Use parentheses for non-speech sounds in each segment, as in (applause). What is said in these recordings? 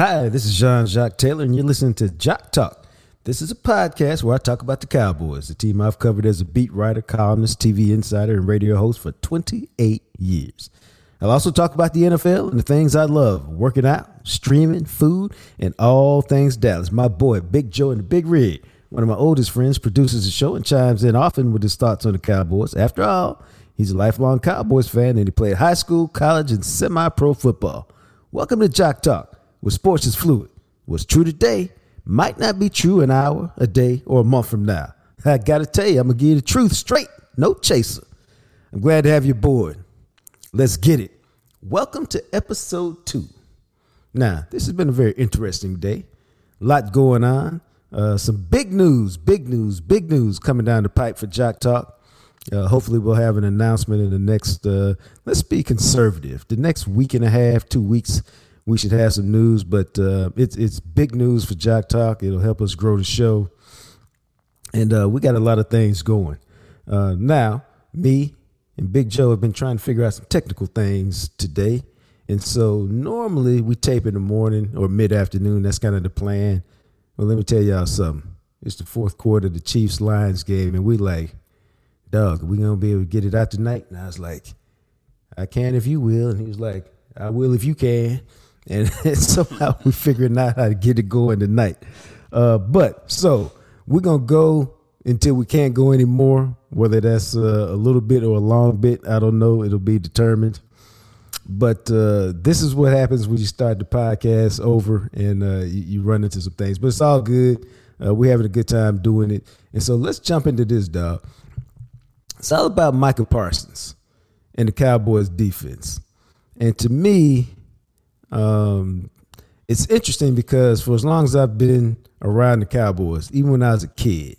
Hi, this is Jean Jacques Taylor, and you're listening to Jock Talk. This is a podcast where I talk about the Cowboys, the team I've covered as a beat writer, columnist, TV insider, and radio host for 28 years. I'll also talk about the NFL and the things I love working out, streaming, food, and all things Dallas. My boy, Big Joe and the Big Rig, one of my oldest friends, produces the show and chimes in often with his thoughts on the Cowboys. After all, he's a lifelong Cowboys fan and he played high school, college, and semi pro football. Welcome to Jock Talk, where sports is fluid. What's true today might not be true an hour, a day, or a month from now. I gotta tell you, I'm gonna give you the truth straight, no chaser. I'm glad to have you aboard. Let's get it. Welcome to episode two. Now, this has been a very interesting day. A lot going on. Uh, some big news, big news, big news coming down the pipe for Jock Talk. Uh, hopefully, we'll have an announcement in the next, uh, let's be conservative, the next week and a half, two weeks. We should have some news, but uh, it's it's big news for Jock Talk. It'll help us grow the show, and uh, we got a lot of things going. Uh, now, me and Big Joe have been trying to figure out some technical things today. And so normally we tape in the morning or mid afternoon. That's kind of the plan. Well, let me tell y'all something. It's the fourth quarter of the Chiefs Lions game, and we like, dog, we gonna be able to get it out tonight? And I was like, I can if you will. And he was like, I will if you can. And (laughs) (laughs) somehow we're figuring out how to get it going tonight. Uh, but so we're gonna go until we can't go anymore. Whether that's uh, a little bit or a long bit, I don't know. It'll be determined. But uh, this is what happens when you start the podcast over and uh, you, you, run into some things. But it's all good. Uh, we're having a good time doing it. And so let's jump into this, dog. It's all about Micah Parsons and the Cowboys defense. And to me, um, it's interesting because for as long as I've been around the Cowboys, even when I was a kid,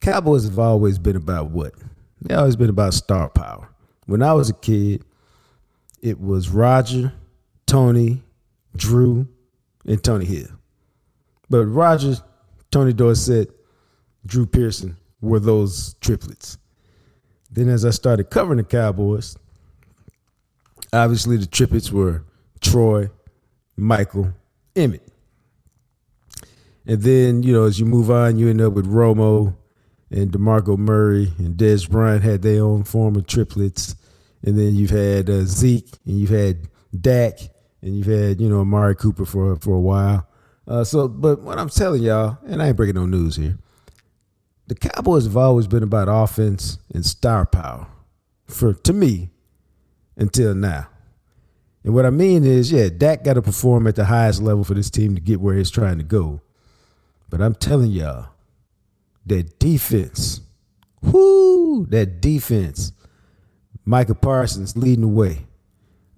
Cowboys have always been about what? They always been about star power. When I was a kid, it was Roger, Tony, Drew, and Tony Hill. But Roger, Tony Dorsett, Drew Pearson were those triplets. Then as I started covering the Cowboys, obviously the triplets were Troy, Michael, Emmitt. And then, you know, as you move on, you end up with Romo, and DeMarco Murray and Dez Bryant had their own form of triplets. And then you've had uh, Zeke and you've had Dak and you've had, you know, Amari Cooper for, for a while. Uh, so, but what I'm telling y'all, and I ain't breaking no news here, the Cowboys have always been about offense and star power for, to me, until now. And what I mean is, yeah, Dak got to perform at the highest level for this team to get where he's trying to go. But I'm telling y'all, that defense, whoo, that defense. Micah Parsons leading the way.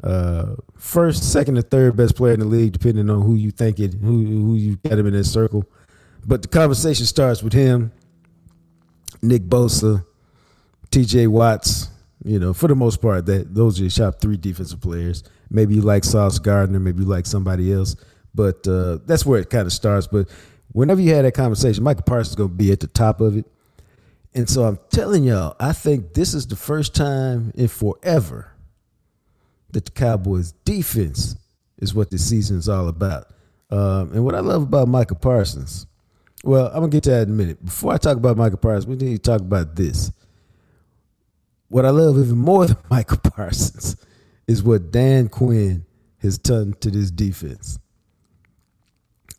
Uh, first, second, or third best player in the league, depending on who you think it, who who you got him in that circle. But the conversation starts with him, Nick Bosa, T.J. Watts. You know, for the most part, that those are your top three defensive players. Maybe you like Sauce Gardner, maybe you like somebody else, but uh, that's where it kind of starts. But whenever you had that conversation, Micah Parsons is going to be at the top of it. And so I'm telling y'all, I think this is the first time in forever that the Cowboys' defense is what the season is all about. Um, and what I love about Micah Parsons, well, I'm gonna get to that in a minute. Before I talk about Micah Parsons, we need to talk about this. What I love even more than (laughs) Micah Parsons is what Dan Quinn has done to this defense.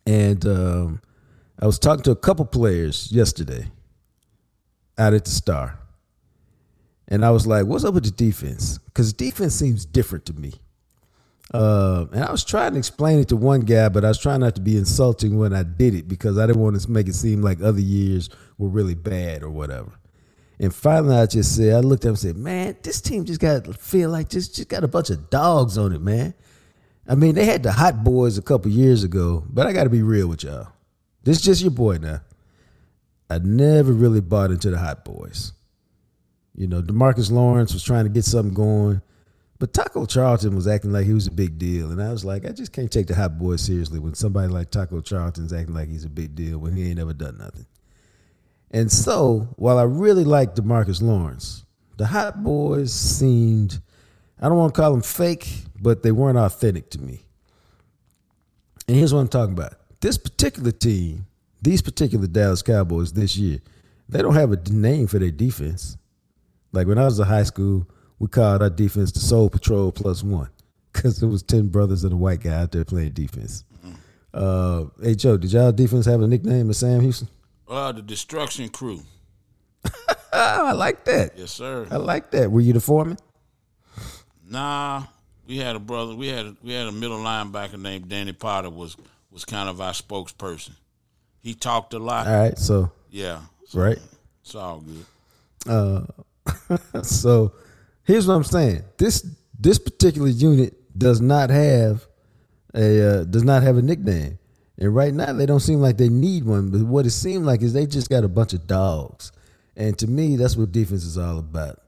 And um, I was talking to a couple players yesterday out at the Star. And I was like, what's up with the defense? Because defense seems different to me. Uh, and I was trying to explain it to one guy, but I was trying not to be insulting when I did it because I didn't want to make it seem like other years were really bad or whatever. And finally, I just said, I looked at him and said, man, this team just got to feel like just, just got a bunch of dogs on it, man. I mean, they had the hot boys a couple years ago, but I got to be real with y'all. This is just your boy now. I never really bought into the hot boys. You know, Demarcus Lawrence was trying to get something going, but Taco Charlton was acting like he was a big deal. And I was like, I just can't take the hot boys seriously when somebody like Taco Charlton's acting like he's a big deal when he ain't ever done nothing. And so, while I really liked Demarcus Lawrence, the hot boys seemed, I don't want to call them fake, but they weren't authentic to me. And here's what I'm talking about. This particular team, these particular Dallas Cowboys this year, they don't have a name for their defense. Like when I was in high school, we called our defense the Soul Patrol Plus One because it was 10 brothers and a white guy out there playing defense. Uh, hey, Joe, did y'all defense have a nickname of Sam Houston? Uh, the Destruction Crew. (laughs) I like that. Yes, sir. I like that. Were you the foreman? Nah, we had a brother. We had a, we had a middle linebacker named Danny Potter. Was was kind of our spokesperson. He talked a lot. All right, so Yeah, so right. it's all good. Uh, (laughs) so here's what I'm saying. This this particular unit does not have a uh, does not have a nickname, and right now they don't seem like they need one. But what it seemed like is they just got a bunch of dogs, and to me, that's what defense is all about.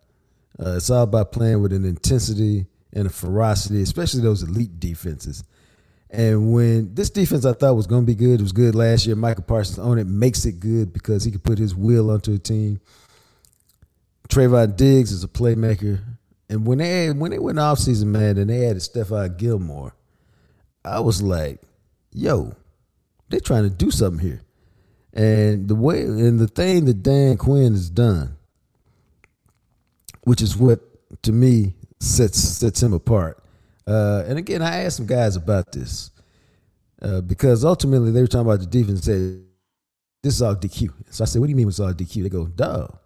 Uh, it's all about playing with an intensity and a ferocity, especially those elite defenses. And when this defense I thought was going to be good, it was good last year. Micah Parsons on it makes it good because he could put his will onto a team. Trevon Diggs is a playmaker. And when they when they went off season, man, and they added Stephon Gilmore, I was like, yo, they're trying to do something here. And the way and the thing that Dan Quinn has done, which is what to me sets sets him apart. Uh, and again, I asked some guys about this uh, because ultimately they were talking about the defense. and Said this is all DQ. So I said, "What do you mean it's all DQ?" They go, "Dog,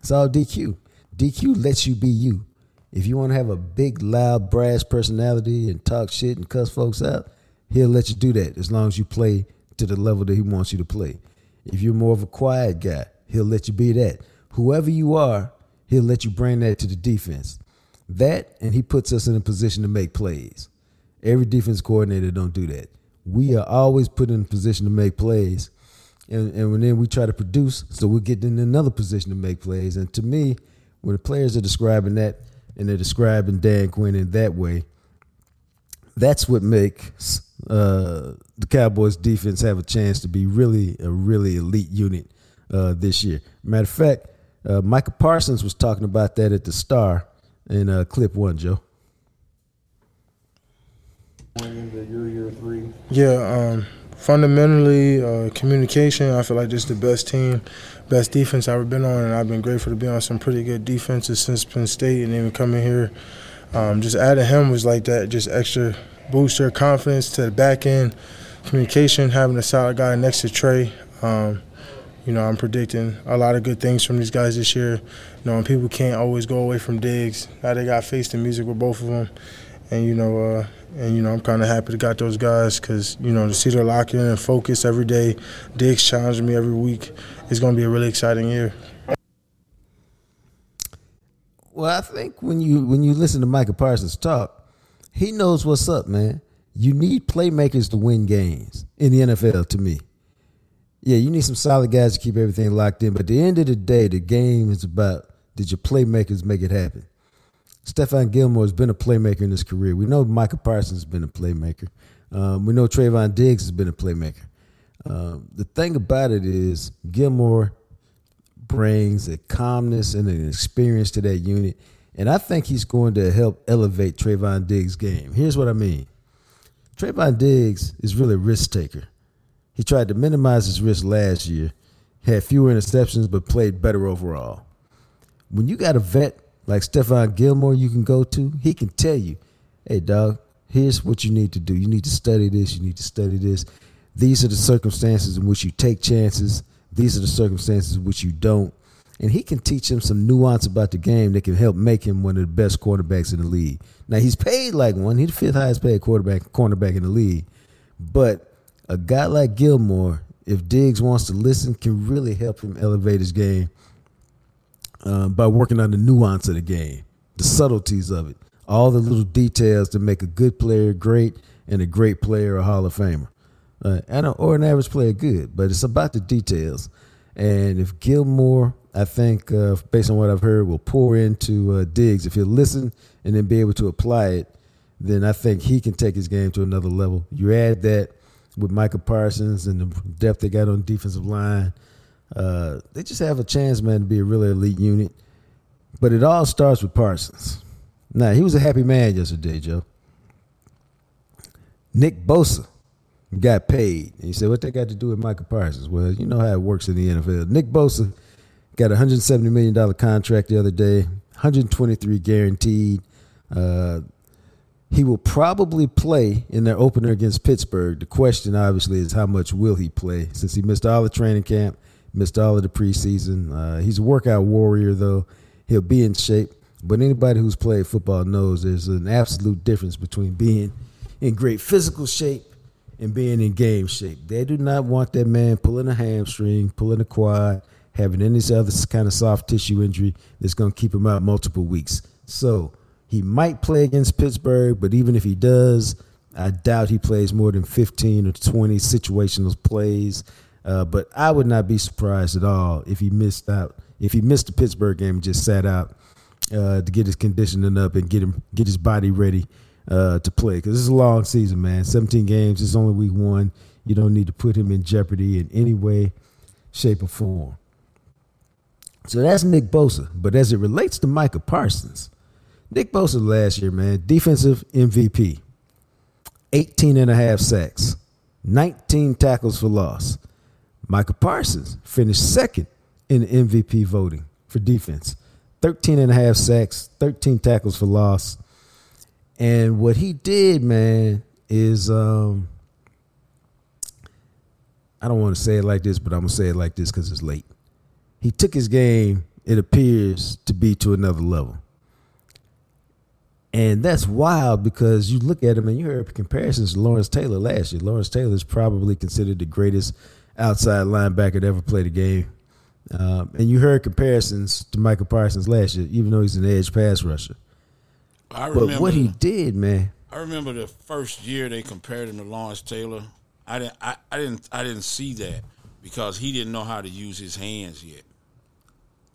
it's all DQ. DQ lets you be you. If you want to have a big, loud, brass personality and talk shit and cuss folks out, he'll let you do that as long as you play to the level that he wants you to play. If you're more of a quiet guy, he'll let you be that. Whoever you are, he'll let you bring that to the defense. That and he puts us in a position to make plays. Every defense coordinator don't do that. We are always put in a position to make plays. And, and then we try to produce, so we're getting in another position to make plays. And to me, when the players are describing that and they're describing Dan Quinn in that way, that's what makes uh, the Cowboys defense have a chance to be really a really elite unit uh, this year. Matter of fact, uh, Micah Parsons was talking about that at the Star in uh, clip one, Joe. Yeah, um, fundamentally, uh, communication. I feel like this is the best team, best defense I've ever been on, and I've been grateful to be on some pretty good defenses since Penn State, and even coming here. Um, just adding him was like that, just extra booster confidence to the back end, communication, having a solid guy next to Trey. Um, you know, I'm predicting a lot of good things from these guys this year. You know, and people can't always go away from Diggs. Now they got faced in music with both of them, and you know, uh, and you know, I'm kind of happy to got those guys because you know to see their lock in and focus every day. Diggs challenging me every week. It's going to be a really exciting year. Well, I think when you when you listen to Micah Parsons talk, he knows what's up, man. You need playmakers to win games in the NFL. To me, yeah, you need some solid guys to keep everything locked in. But at the end of the day, the game is about did your playmakers make it happen? Stephon Gilmore has been a playmaker in his career. We know Micah Parsons has been a playmaker. Um, we know Trevon Diggs has been a playmaker. Um, the thing about it is Gilmore brings a calmness and an experience to that unit. And I think he's going to help elevate Trevon Diggs' game. Here's what I mean. Trevon Diggs is really a risk taker. He tried to minimize his risk last year, had fewer interceptions, but played better overall. When you got a vet like Stephon Gilmore you can go to, he can tell you, hey, dog, here's what you need to do. You need to study this. You need to study this. These are the circumstances in which you take chances. These are the circumstances in which you don't. And he can teach him some nuance about the game that can help make him one of the best quarterbacks in the league. Now he's paid like one. He's the fifth highest paid quarterback cornerback in the league. But a guy like Gilmore, if Diggs wants to listen, can really help him elevate his game uh, by working on the nuance of the game, the subtleties of it, all the little details to make a good player great and a great player a Hall of Famer. Uh, and a, or an average player good, but it's about the details. And if Gilmore, I think, uh, based on what I've heard, will pour into uh, Diggs, if he'll listen and then be able to apply it, then I think he can take his game to another level. You add that with Micah Parsons and the depth they got on defensive line, uh, they just have a chance, man, to be a really elite unit. But it all starts with Parsons. Now, he was a happy man yesterday, Joe. Nick Bosa got paid. And you said, what they got to do with Michael Parsons? Well, you know how it works in the NFL. Nick Bosa got a $170 million contract the other day, 123 guaranteed. Uh, he will probably play in their opener against Pittsburgh. The question, obviously, is how much will he play since he missed all the training camp, missed all of the preseason. Uh, he's a workout warrior, though. He'll be in shape. But anybody who's played football knows there's an absolute difference between being in great physical shape and being in game shape. They do not want that man pulling a hamstring, pulling a quad, having any other kind of soft tissue injury that's going to keep him out multiple weeks. So he might play against Pittsburgh, but even if he does, I doubt he plays more than 15 or 20 situational plays. Uh, but I would not be surprised at all if he missed out. If he missed the Pittsburgh game and just sat out uh, to get his conditioning up and get him get his body ready uh, to play because this is a long season, man. 17 games. It's only week one. You don't need to put him in jeopardy in any way, shape, or form. So that's Nick Bosa. But as it relates to Micah Parsons, Nick Bosa last year, man, defensive MVP, 18 and a half sacks, 19 tackles for loss. Micah Parsons finished second in the MVP voting for defense. 13 and a half sacks, 13 tackles for loss. And what he did, man, is um I don't want to say it like this, but I'm gonna say it like this because it's late. He took his game, it appears to be to another level. And that's wild because you look at him and you heard comparisons to Lawrence Taylor last year. Lawrence Taylor is probably considered the greatest outside linebacker to ever play the game. Um, and you heard comparisons to Micah Parsons last year, even though he's an edge pass rusher. I remember, But what he did, man, I remember the first year they compared him to Lawrence Taylor. I didn't. I, I didn't. I didn't see that because he didn't know how to use his hands yet.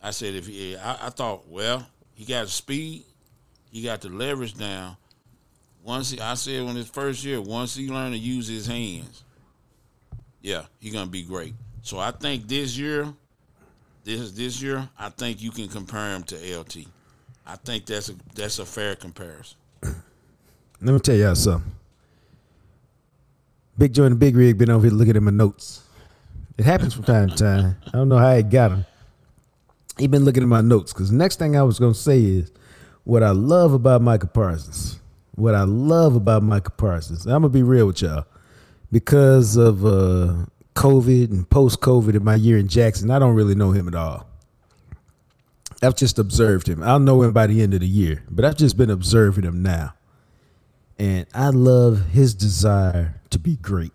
I said if he, I, I thought, well, he got speed, he got the leverage down. Once he, I said when his first year, once he learned to use his hands, yeah, he gonna be great. So I think this year, this this year, I think you can compare him to LT. I think that's a that's a fair comparison. (clears throat) let me tell y'all something. Big Joe and Big Rig been over here looking at my notes. It happens from time to time. I don't know how he got them. He been looking at my notes because next thing I was gonna say is what I love about Micah Parsons. What I love about Micah Parsons. I'm gonna be real with y'all because of uh, COVID and post COVID in my year in Jackson. I don't really know him at all. I've just observed him. I'll know him by the end of the year, but I've just been observing him now. And I love his desire to be great.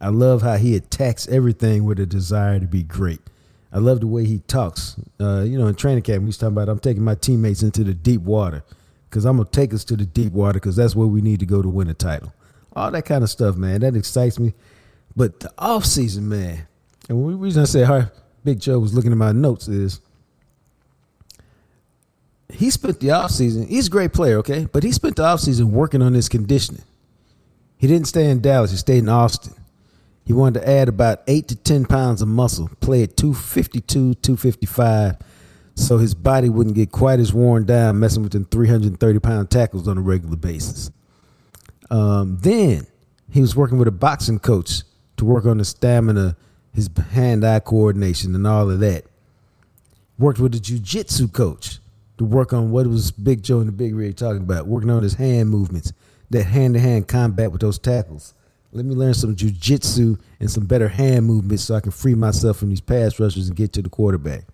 I love how he attacks everything with a desire to be great. I love the way he talks. Uh, you know, in training camp, he's talking about I'm taking my teammates into the deep water because I'm gonna take us to the deep water because that's where we need to go to win a title. All that kind of stuff, man. That excites me. But the off season, man, and the reason I say how Big Joe was looking at my notes is he spent the offseason, he's a great player, okay? But he spent the offseason working on his conditioning. He didn't stay in Dallas, he stayed in Austin. He wanted to add about eight to 10 pounds of muscle, play at 252, 255, so his body wouldn't get quite as worn down messing with them 330 pound tackles on a regular basis. Um, then he was working with a boxing coach to work on his stamina, his hand eye coordination, and all of that. Worked with a jiu-jitsu coach to work on what was Big Joe and the Big Rig talking about, working on his hand movements, that hand to hand combat with those tackles. Let me learn some jujitsu and some better hand movements so I can free myself from these pass rushers and get to the quarterback.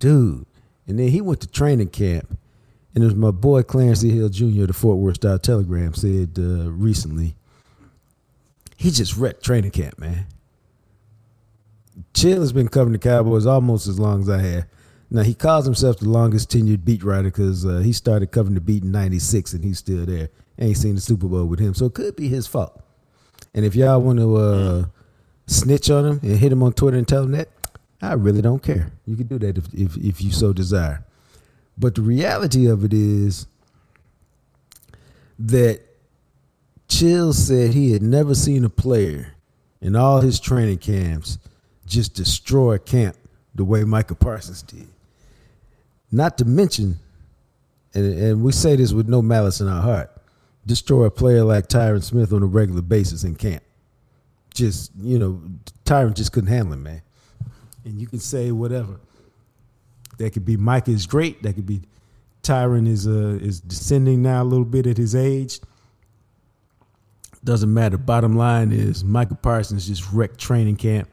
Dude. And then he went to training camp. And it was my boy Clarence E. Hill Jr., the Fort Worth Star Telegram, said uh, recently, he just wrecked training camp, man. Chill has been covering the Cowboys almost as long as I have. Now he calls himself the longest tenured beat writer because uh, he started covering the beat in '96 and he's still there. Ain't seen the Super Bowl with him, so it could be his fault. And if y'all want to uh, snitch on him and hit him on Twitter and tell him that, I really don't care. You can do that if if, if you so desire. But the reality of it is that Chill said he had never seen a player in all his training camps just destroy camp the way Micah Parsons did. Not to mention, and, and we say this with no malice in our heart, destroy a player like Tyron Smith on a regular basis in camp. just you know Tyron just couldn't handle him, man. And you can say whatever. That could be Mike is great. That could be Tyron is uh is descending now a little bit at his age. Doesn't matter. Bottom line is Micah Parsons just wrecked training camp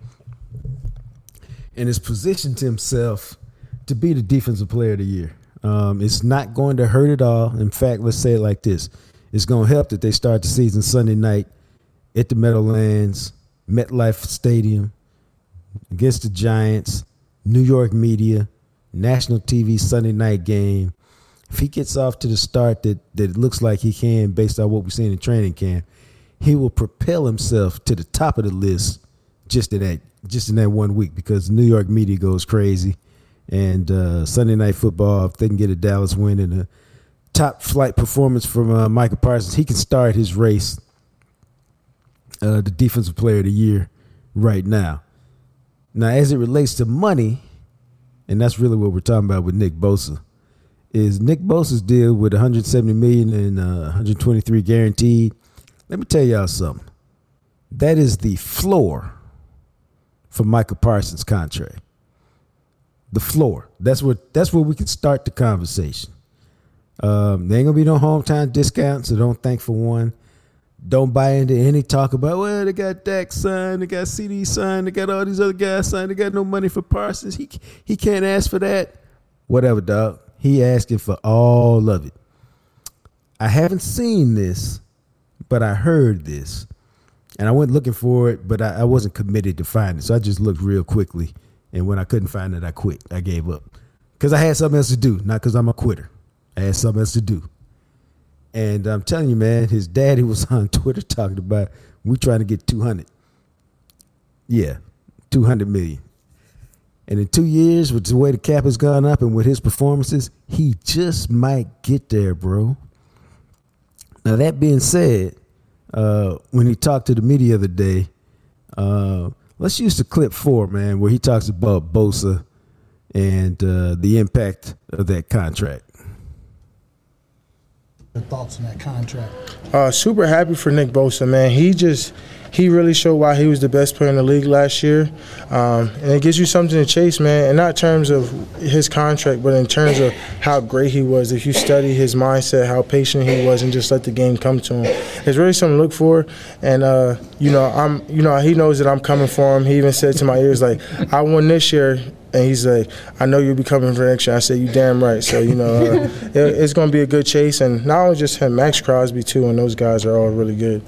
and has positioned himself to be the defensive player of the year. Um, it's not going to hurt at all. In fact, let's say it like this: It's going to help that they start the season Sunday night at the Meadowlands, MetLife Stadium, against the Giants, New York media, national TV Sunday night game. If he gets off to the start that, that it looks like he can, based on what we've seen in training camp, he will propel himself to the top of the list just in that just in that one week because New York media goes crazy. And uh, Sunday night football, if they can get a Dallas win and a top flight performance from uh, Micah Parsons, he can start his race, uh, the defensive player of the year, right now. Now, as it relates to money, and that's really what we're talking about with Nick Bosa, is Nick Bosa's deal with 170 million and uh, 123 guaranteed. Let me tell y'all something. That is the floor for Micah Parsons' contract. The floor. That's what. That's where we can start the conversation. Um, there ain't gonna be no hometown discount, so don't think for one. Don't buy into any talk about well they got Dak signed, they got CD signed, they got all these other guys signed, they got no money for Parsons. He he can't ask for that. Whatever, dog. He asking for all of it. I haven't seen this, but I heard this and I went looking for it, but I, I wasn't committed to find it. So I just looked real quickly, and when I couldn't find it, I quit. I gave up because I had something else to do, not because I'm a quitter. I had something else to do. And I'm telling you, man, his daddy was (laughs) on Twitter talking about we trying to get 200. Yeah, 200 million. And in two years, with the way the cap has gone up and with his performances, he just might get there, bro. Now, that being said, uh, when he talked to the media the other day. Uh, let's use the clip four, man, where he talks about Bosa and uh, the impact of that contract. Your thoughts on that contract? Uh, super happy for Nick Bosa, man. He just he really showed why he was the best player in the league last year, um, and it gives you something to chase, man. And not in terms of his contract, but in terms of how great he was. If you study his mindset, how patient he was, and just let the game come to him, it's really something to look for. And uh, you know, I'm you know he knows that I'm coming for him. He even said to my ears like, "I won this year." And he's like, I know you'll be coming for next year. I said, You damn right. So, you know, uh, (laughs) it, it's going to be a good chase. And not only just him, Maxx Crosby, too, and those guys are all really good.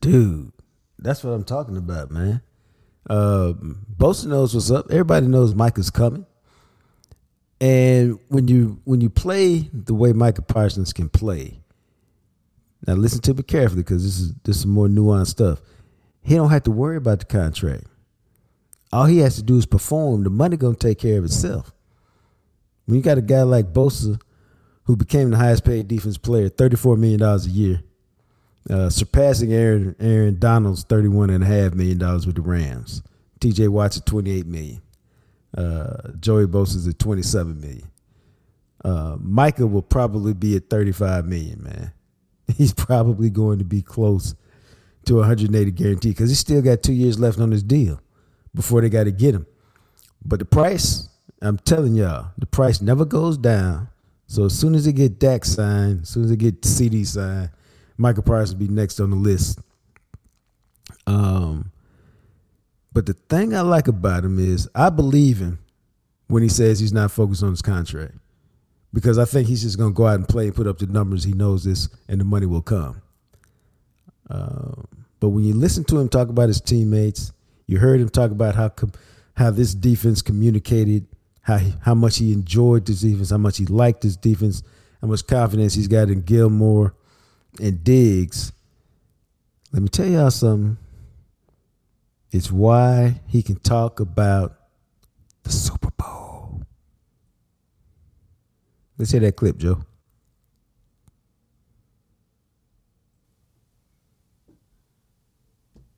Dude, that's what I'm talking about, man. Uh, Bosa knows what's up. Everybody knows Mike is coming. And when you when you play the way Micah Parsons can play, now listen to me carefully because this is this is more nuanced stuff. He don't have to worry about the contract. All he has to do is perform. The money gonna take care of itself. When you got a guy like Bosa, who became the highest paid defense player, thirty four million dollars a year, uh, surpassing Aaron Aaron Donald's thirty one and a half million dollars with the Rams. T.J. Watt's at twenty eight million. Uh, Joey Bosa's at twenty seven million. Uh, Micah will probably be at thirty five million. Man, (laughs) he's probably going to be close to 180 guarantee because he still got two years left on his deal before they got to get him. But the price, I'm telling y'all, the price never goes down. So as soon as they get Dak signed, as soon as they get CD signed, Micah Parsons will be next on the list. Um, but the thing I like about him is I believe him when he says he's not focused on his contract because I think he's just going to go out and play and put up the numbers. He knows this, and the money will come. Um, but when you listen to him talk about his teammates, you heard him talk about how how this defense communicated, how he, how much he enjoyed this defense, how much he liked this defense, how much confidence he's got in Gilmore and Diggs. Let me tell y'all something. It's why he can talk about the Super Bowl. Let's hear that clip, Joe.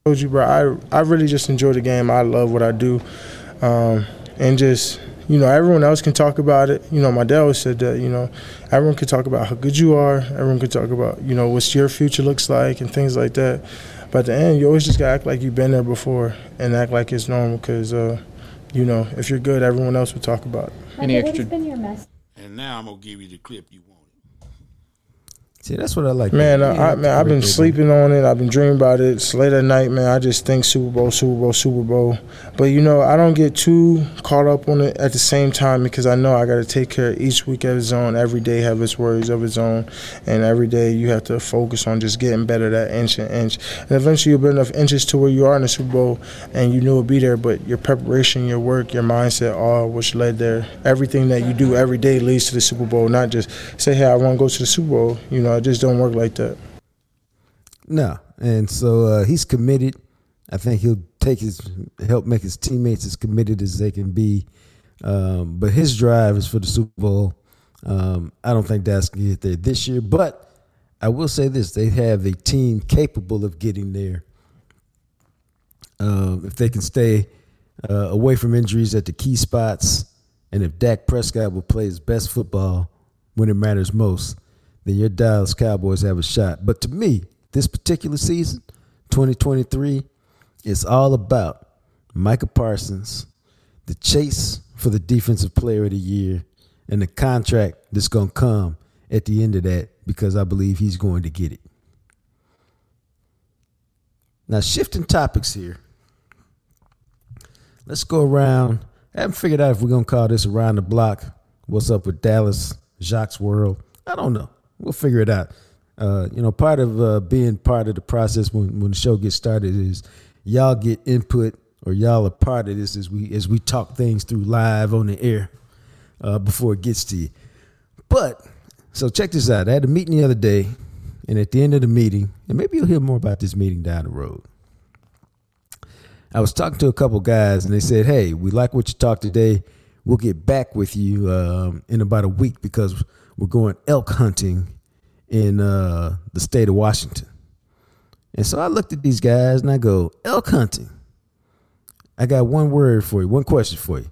Told you, bro. I I really just enjoy the game. I love what I do, um, and just You know, everyone else can talk about it. You know, my dad always said that. You know, everyone can talk about how good you are. Everyone can talk about you know what your future looks like and things like that. But at the end, you always just gotta act like you've been there before and act like it's normal. Because uh, you know, if you're good, everyone else will talk about it. Any extra- What has been your message? And now I'm gonna give you the clip you wanted. See, that's what I like. Man, I, I, man, I've been sleeping on it. I've been dreaming about it. It's late at night, man. I just think Super Bowl, Super Bowl, Super Bowl. But you know, I don't get too caught up on it at the same time because I know I got to take care of each week of its own. Every day have its worries of its own, and every day you have to focus on just getting better that inch and inch. And eventually, you'll be enough inches to where you are in the Super Bowl, and you knew it'll be there. But your preparation, your work, your mindset, all which led there. Everything that you do every day leads to the Super Bowl. Not just say, "Hey, I want to go to the Super Bowl." You know, just don't work like that. No, and so uh, he's committed. I think he'll take his help make his teammates as committed as they can be. Um, but his drive is for the Super Bowl. Um, I don't think that's gonna get there this year, but I will say this: they have a team capable of getting there um, if they can stay uh, away from injuries at the key spots, and if Dak Prescott will play his best football when it matters most, then your Dallas Cowboys have a shot. But to me, this particular season, 2023, is all about Micah Parsons, the chase for the Defensive Player of the Year, and the contract that's going to come at the end of that because I believe he's going to get it. Now, shifting topics here. Let's go around. I haven't figured out if we're going to call this around the block. What's up with Dallas, Jacques World? I don't know. We'll figure it out. Uh, you know, part of uh, being part of the process when, when the show gets started is y'all get input or y'all are part of this as we as we talk things through live on the air uh, before it gets to you. But so check this out. I had a meeting the other day, and at the end of the meeting, and maybe you'll hear more about this meeting down the road. I was talking to a couple guys, and they said, "Hey, we like what you talked today. We'll get back with you um, in about a week because we're going elk hunting in uh, the state of Washington." And so I looked at these guys and I go, "Elk hunting." I got one word for you, one question for you.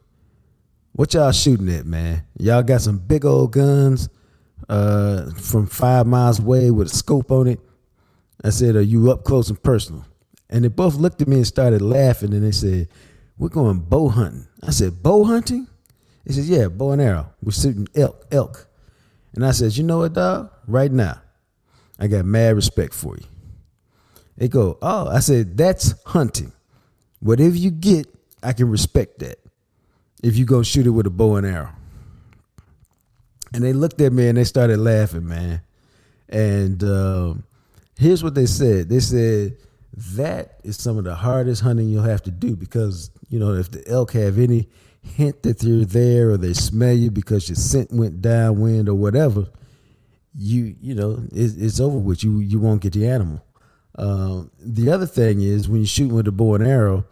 What y'all shooting at, man? Y'all got some big old guns uh, from five miles away with a scope on it. I said, Are you up close and personal? And they both looked at me and started laughing and they said, We're going bow hunting. I said, Bow hunting? They said, Yeah, bow and arrow. We're shooting elk, elk. And I said, You know what, dog? Right now, I got mad respect for you. They go, Oh, I said, That's hunting. Whatever you get, I can respect that. If you go shoot it with a bow and arrow. And they looked at me and they started laughing, man. And um, here's what they said. They said that is some of the hardest hunting you'll have to do because you know if the elk have any hint that you're there or they smell you because your scent went downwind or whatever, you you know it, it's over with. You you won't get the animal. Um, the other thing is when you're shooting with a bow and arrow,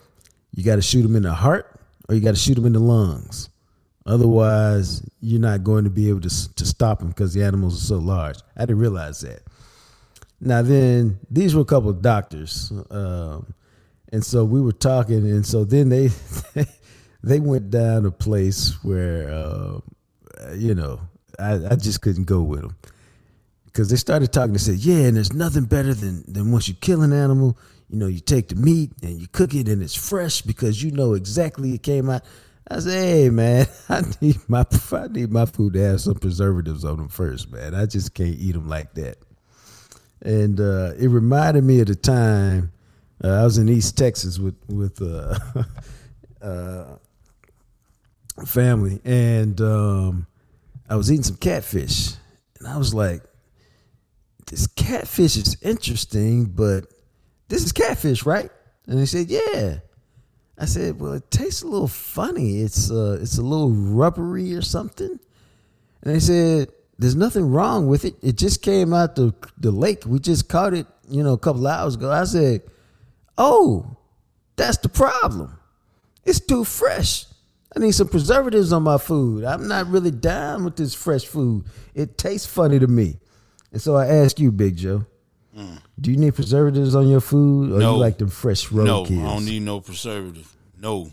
you got to shoot them in the heart or you got to shoot them in the lungs. Otherwise, you're not going to be able to to stop them because the animals are so large. I didn't realize that. Now then, these were a couple of doctors, um, and so we were talking, and so then they (laughs) they went down a place where uh, you know I, I just couldn't go with them because they started talking. They said, "Yeah, and there's nothing better than than once you kill an animal, you know, you take the meat and you cook it, and it's fresh because you know exactly it came out." I said, "Hey, man, (laughs) I need my I need my food to have some preservatives on them first, man. I just can't eat them like that." And uh, it reminded me of the time uh, I was in East Texas with with uh, (laughs) uh, family, and um, I was eating some catfish, and I was like, "This catfish is interesting, but this is catfish, right?" And they said, "Yeah." I said, "Well, it tastes a little funny. It's uh, it's a little rubbery or something." And they said, "There's nothing wrong with it. It just came out the the lake. We just caught it, you know, a couple hours ago." I said, "Oh, that's the problem. It's too fresh. I need some preservatives on my food. I'm not really down with this fresh food. It tastes funny to me." And so I ask you, Big Joe, do you need preservatives on your food, or No. you like them fresh road no, kids? I don't need no preservative. No,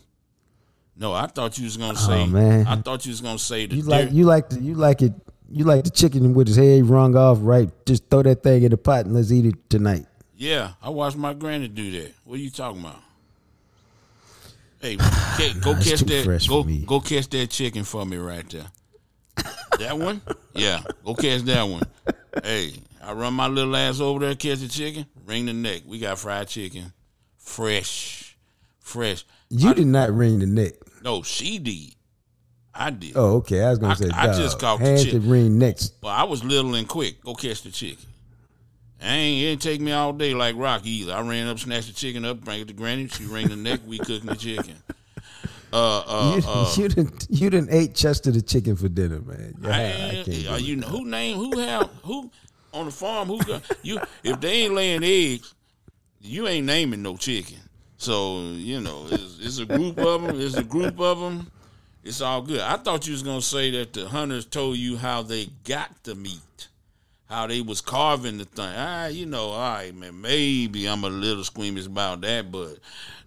No, I thought you was gonna oh, say. Oh, man. I thought you was gonna say the You like you like the, you like it you like the chicken with his head wrung off, right? Just throw that thing in the pot and let's eat it tonight. Yeah, I watched my granny do that. What are you talking about? Hey, go (sighs) it's catch that. Go go catch that chicken for me right there. that one? Yeah, go catch that one. Hey, I run my little ass over there, catch the chicken, ring the neck. We got fried chicken, fresh, fresh. You did not ring the neck. No, she did. I did. Oh, okay. I was gonna I- say, I dog, just caught the hands chick- that ring next. Well, I was little and quick. Go catch the chicken. I ain't, it didn't take me all day like Rocky either. I ran up, snatched the chicken up, bring it to Granny. She ring the neck. We cooking the chicken. Uh, uh, you, uh, you didn't you didn't ate Chester the chicken for dinner, man. Yeah, I I, can't. are you who name who have who on the farm who got you? If they ain't laying eggs, you ain't naming no chicken. So you know it's, it's a group of them. It's a group of them. It's all good. I thought you was gonna say that the hunters told you how they got the meat, how they was carving the thing. Ah, you know, all right, man. Maybe I'm a little squeamish about that, but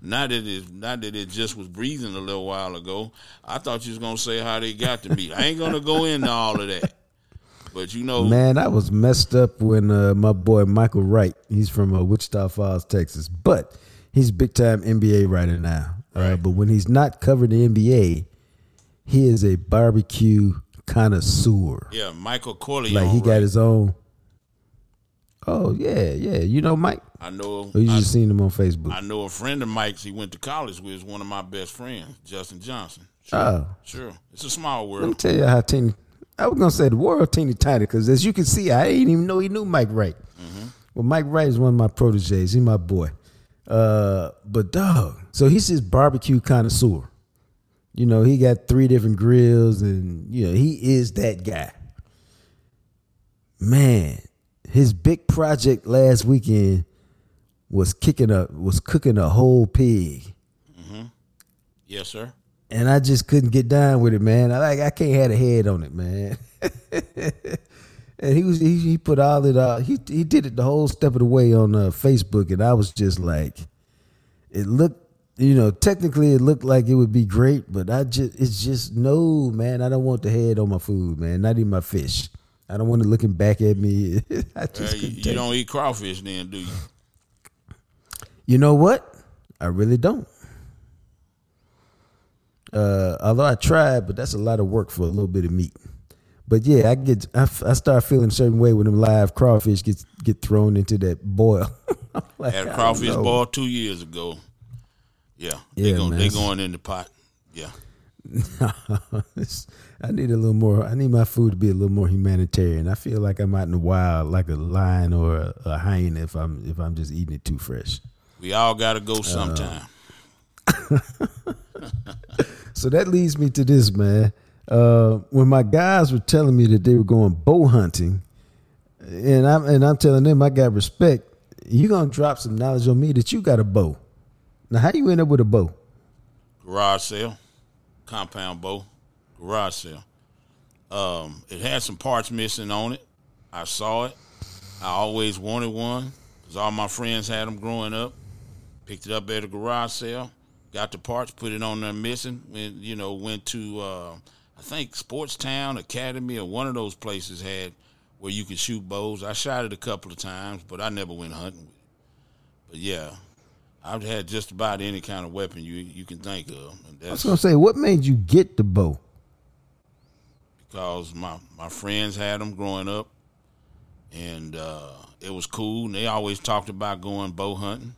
not that it not that it just was breathing a little while ago. I thought you was gonna say how they got to meat. I ain't gonna go into all of that, but you know, Man, I was messed up when uh, my boy Michael Wright, he's from uh, Wichita Falls, Texas, but he's big time NBA writer now. Uh, but when he's not covering the NBA, he is a barbecue connoisseur. yeah, Michael Corleone. Like he got right? his own. Oh yeah, yeah. You know Mike? I know. Or you I, just seen him on Facebook? I know a friend of Mike's. He went to college with. one of my best friends, Justin Johnson. Sure, Oh. sure. It's a small world. Let me tell you how teeny. I was gonna say the world teeny tiny because as you can see, I didn't even know he knew Mike Wright. Well, Mike Wright is one of my proteges. He's my boy. Uh, but dog, so he's his barbecue connoisseur. You know, he got three different grills, and you know he is that guy. Man, his big project last weekend was kicking a was cooking a whole pig Mm-hmm. Yes, sir. and I just couldn't get down with it, man. I like I can't have a head on it, man. (laughs) and he was he, he put all it out. He he did it the whole step of the way on uh, Facebook, and I was just like, it looked, you know, technically it looked like it would be great, but I just it's just no, man. I don't want the head on my food, man. Not even my fish. I don't want it looking back at me. (laughs) I Uh, you, you don't eat crawfish, then, do you? You know what? I really don't. Uh, although I tried, but that's a lot of work for a little bit of meat. But yeah, I get—I start feeling a certain way when them live crawfish gets get thrown into that boil. (laughs) Like, Had I a crawfish boil two years ago. Yeah, they Yeah, go, man. they going in the pot. Yeah, (laughs) I need a little more. I need my food to be a little more humanitarian. I feel like I'm out in the wild, like a lion or a, a hyena, if I'm if I'm just eating it too fresh. we all got to Uh, go sometime. (laughs) So that leads me to this, man. Uh, when my guys were telling me that they were going bow hunting, and I'm and I'm telling them I got respect. You gonna drop some knowledge on me that you got a bow. Now, how do you end up with a bow? garage sale, compound bow, garage sale. Um, it had some parts missing on it. I saw it. I always wanted one because all my friends had them growing up. Picked it up at a garage sale, got the parts, put it on there missing. When you know, went to uh, I think Sportstown Academy or one of those places had where you could shoot bows. I shot it a couple of times, but I never went hunting. But yeah, I've had just about any kind of weapon you you can think of. And I was gonna say, what made you get the bow? because my, my friends had them growing up, and uh, it was cool. And they always talked about going bow hunting,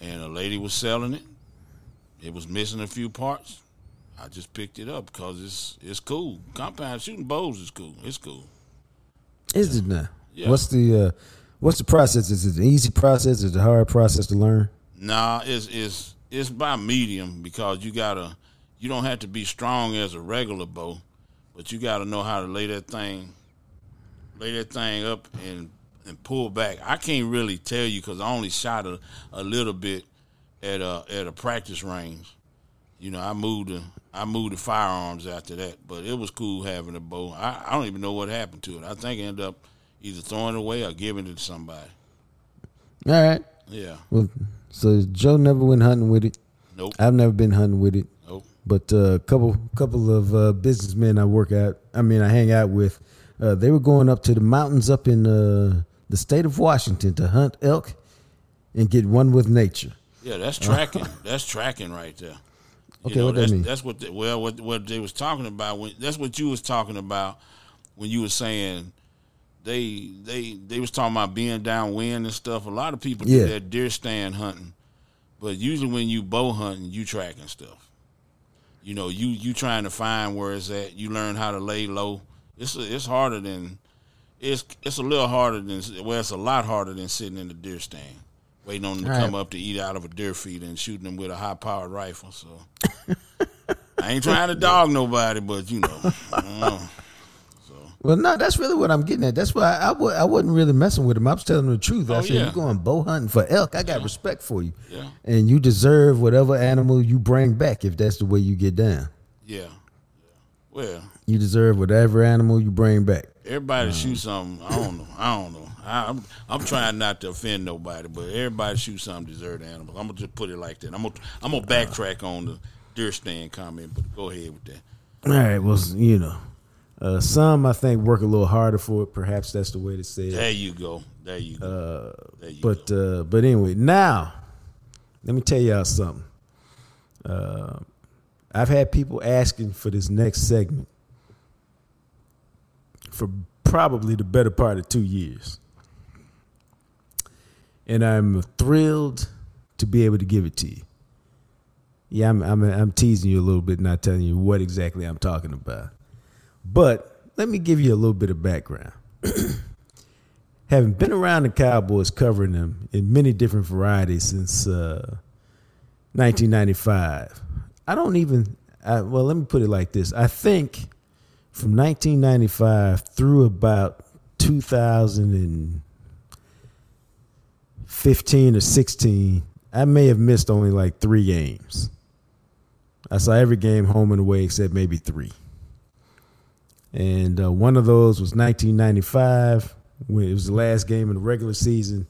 and a lady was selling it. It was missing a few parts. I just picked it up because it's it's cool. Compound shooting bows is cool. It's cool. Is it now? Yeah. What's the uh, what's the process? Is it an easy process? Is it a hard process to learn? Nah, it's it's it's by medium because you gotta you don't have to be strong as a regular bow, but you gotta know how to lay that thing lay that thing up and and pull back. I can't really tell you because I only shot a, a little bit at a at a practice range. You know, I moved the I moved the firearms after that, but it was cool having a bow. I, I don't even know what happened to it. I think I ended up either throwing it away or giving it to somebody. All right. Yeah. Well, so Joe never went hunting with it. Nope. I've never been hunting with it. Nope. but a uh, couple couple of uh, businessmen I work at, I mean, I hang out with, uh, they were going up to the mountains up in uh, the state of Washington to hunt elk and get one with nature. Yeah, that's tracking. (laughs) that's tracking right there. You Okay, know, what that that's, mean? That's what. The, well, what what they was talking about. When, that's what you was talking about when you was saying they they they was talking about being downwind and stuff. A lot of people Yeah. do that deer stand hunting, but usually when you bow hunting, you tracking stuff. You know, you you trying to find where it's at. You learn how to lay low. It's it's harder than it's it's a little harder than well, it's a lot harder than sitting in the deer stand, waiting on them to All right. come up to eat out of a deer feed and shooting them with a high powered rifle. So (laughs) I ain't trying to (laughs) dog nobody, but you know, I don't know. Well, no, that's really what I'm getting at. That's why I, I wasn't really messing with him. I was telling him the truth. I Oh, said, yeah. "You going bow hunting for elk? I got respect for you, Yeah. and you deserve whatever animal you bring back if that's the way you get down. yeah, yeah. Well, You deserve whatever animal you bring back. everybody shoot something. I don't know. I don't know. I, I'm I'm trying not to offend nobody, but everybody shoot something deserve animals. I'm gonna just put it like that. I'm gonna I'm gonna backtrack on the deer stand comment, but go ahead with that. All right. Well, you know, uh, some I think work a little harder for it. Perhaps that's the way to say it. There you go. There you go. there you But go. uh, but anyway, now let me tell y'all something. Uh, I've had people asking for this next segment for probably the better part of two years, and I'm thrilled to be able to give it to you. Yeah, I'm I'm, I'm teasing you a little bit, not telling you what exactly I'm talking about. But let me give you a little bit of background (clears throat) having been around the Cowboys covering them in many different varieties since uh, 1995, I don't even, I, well, let me put it like this. I think from 1995 through about 2015 or 16, I may have missed only like three games. I saw every game home and away except maybe three. And uh, one of those was 1995 when it was the last game of the regular season.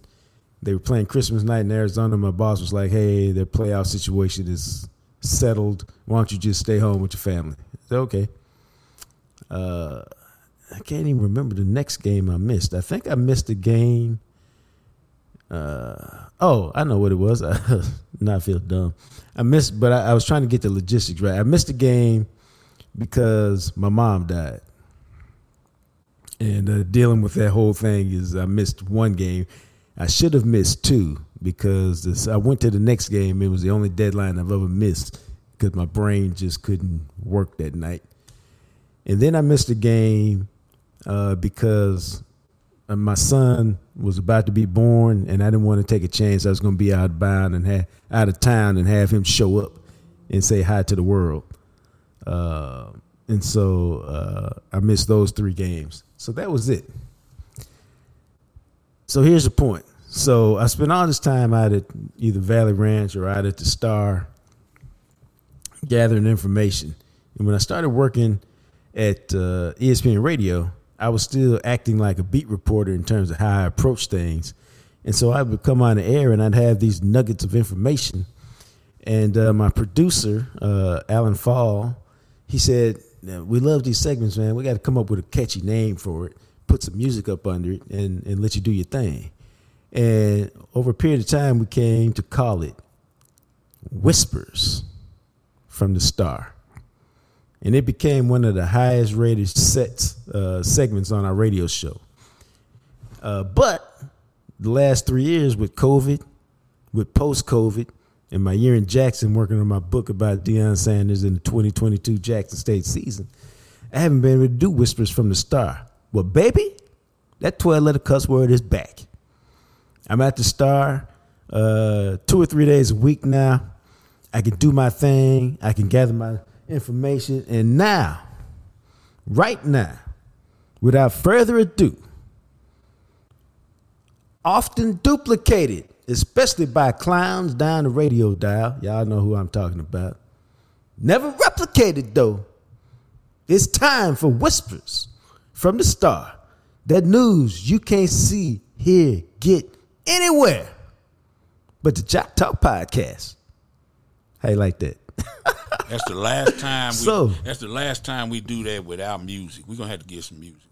They were playing Christmas night in Arizona. My boss was like, "Hey, their playoff situation is settled. Why don't you just stay home with your family?" I said, "Okay." Uh, I can't even remember the next game I missed. I think I missed a game. Uh, oh, I know what it was. (laughs) Not feel dumb. I missed, but I, I was trying to get the logistics right. I missed a game because my mom died and uh, dealing with that whole thing is I missed one game. I should have missed two because this, I went to the next game. It was the only deadline I've ever missed because my brain just couldn't work that night. And then I missed a game uh, because uh, my son was about to be born, and I didn't want to take a chance. I was going to be out of bound and ha- out of town and have him show up and say hi to the world. Uh, and so uh, I missed those three games. So that was it. So here's the point. So I spent all this time out at either Valley Ranch or out at the Star gathering information. And when I started working at uh, ESPN Radio, I was still acting like a beat reporter in terms of how I approach things. And so I would come on the air and I'd have these nuggets of information. And uh, my producer, uh, Alan Fall, he said, "Now, We love these segments, man. We got to come up with a catchy name for it, put some music up under it, and, and let you do your thing. And over a period of time, we came to call it Whispers from the Star. And it became one of the highest rated sets, uh, segments on our radio show. Uh, but the last three years with COVID, with post COVID, and my year in Jackson working on my book about Deion Sanders in the 2022 Jackson State season, I haven't been able to do Whispers from the Star. Well, baby, that 12 letter cuss word is back. I'm at the Star uh, two or three days a week now. I can do my thing, I can gather my information, and now, right now, without further ado, often duplicated, especially by clowns down the radio dial. Y'all know who I'm talking about. Never replicated, though. It's time for whispers from the star. That news you can't see, hear, get anywhere but the Jock Talk Podcast. How you like that? That's the last time. We, (laughs) So- that's the last time we do that without music. We're gonna have to get some music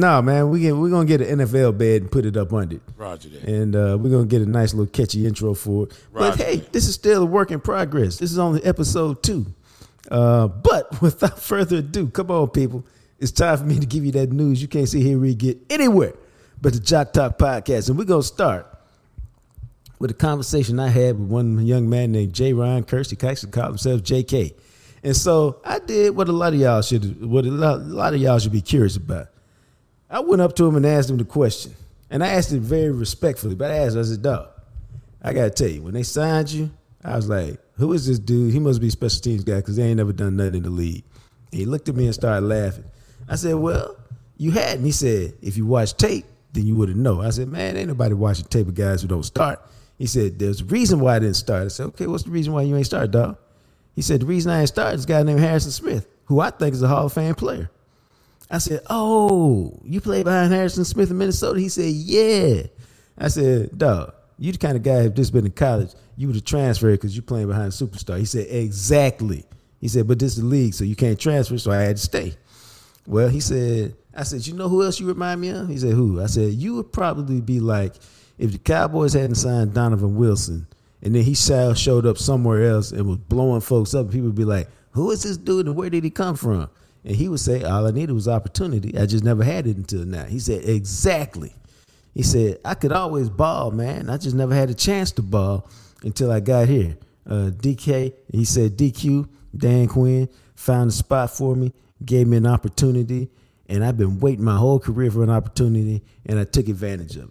that. Man, we get we're gonna get an NFL bed and put it up under it. Roger that. And uh, we're gonna get a nice little catchy intro for it. But Roger. hey, this is still a work in progress. This is only episode two. Uh, but (laughs) without further ado, come on, people. It's time for me to give you that news you can't see hear we get anywhere but the Jock Talk podcast. And we're gonna start with a conversation I had with one young man named Jayron Kearse. He actually called himself JK. And so I did what a lot of y'all should what a lot, a lot of y'all should be curious about. I went up to him and asked him the question. And I asked it very respectfully, but I asked, I said, dog, I gotta tell you, when they signed you, I was like, who is this dude? He must be a special teams guy because they ain't never done nothing in the league. And he looked at me and started laughing. I said, well, you hadn't. He said, if you watch tape, then you wouldn't know. I said, man, ain't nobody watching tape of guys who don't start. He said, there's a reason why I didn't start. I said, okay, what's the reason why you ain't started, dog? He said, the reason I ain't started is a guy named Harrison Smith, who I think is a Hall of Fame player. I said, "Oh, you played behind Harrison Smith in Minnesota?" He said, "Yeah." I said, "Dog, you the kind of guy if just been in college, you would have transferred because you playing behind a superstar." He said, "Exactly." He said, "But this is the league, so you can't transfer, so I had to stay." Well, he said, "I said, you know who else you remind me of?" He said, "Who?" I said, "You would probably be like if the Cowboys hadn't signed Donovan Wilson, and then he showed up somewhere else and was blowing folks up. People would be like, "Who is this dude, and where did he come from?" And he would say, "All I needed was opportunity. I just never had it until now." He said, "Exactly." He said, "I could always ball, man. I just never had a chance to ball until I got here." Uh, DK, he said, "DQ, Dan Quinn found a spot for me, gave me an opportunity, and I've been waiting my whole career for an opportunity, and I took advantage of it."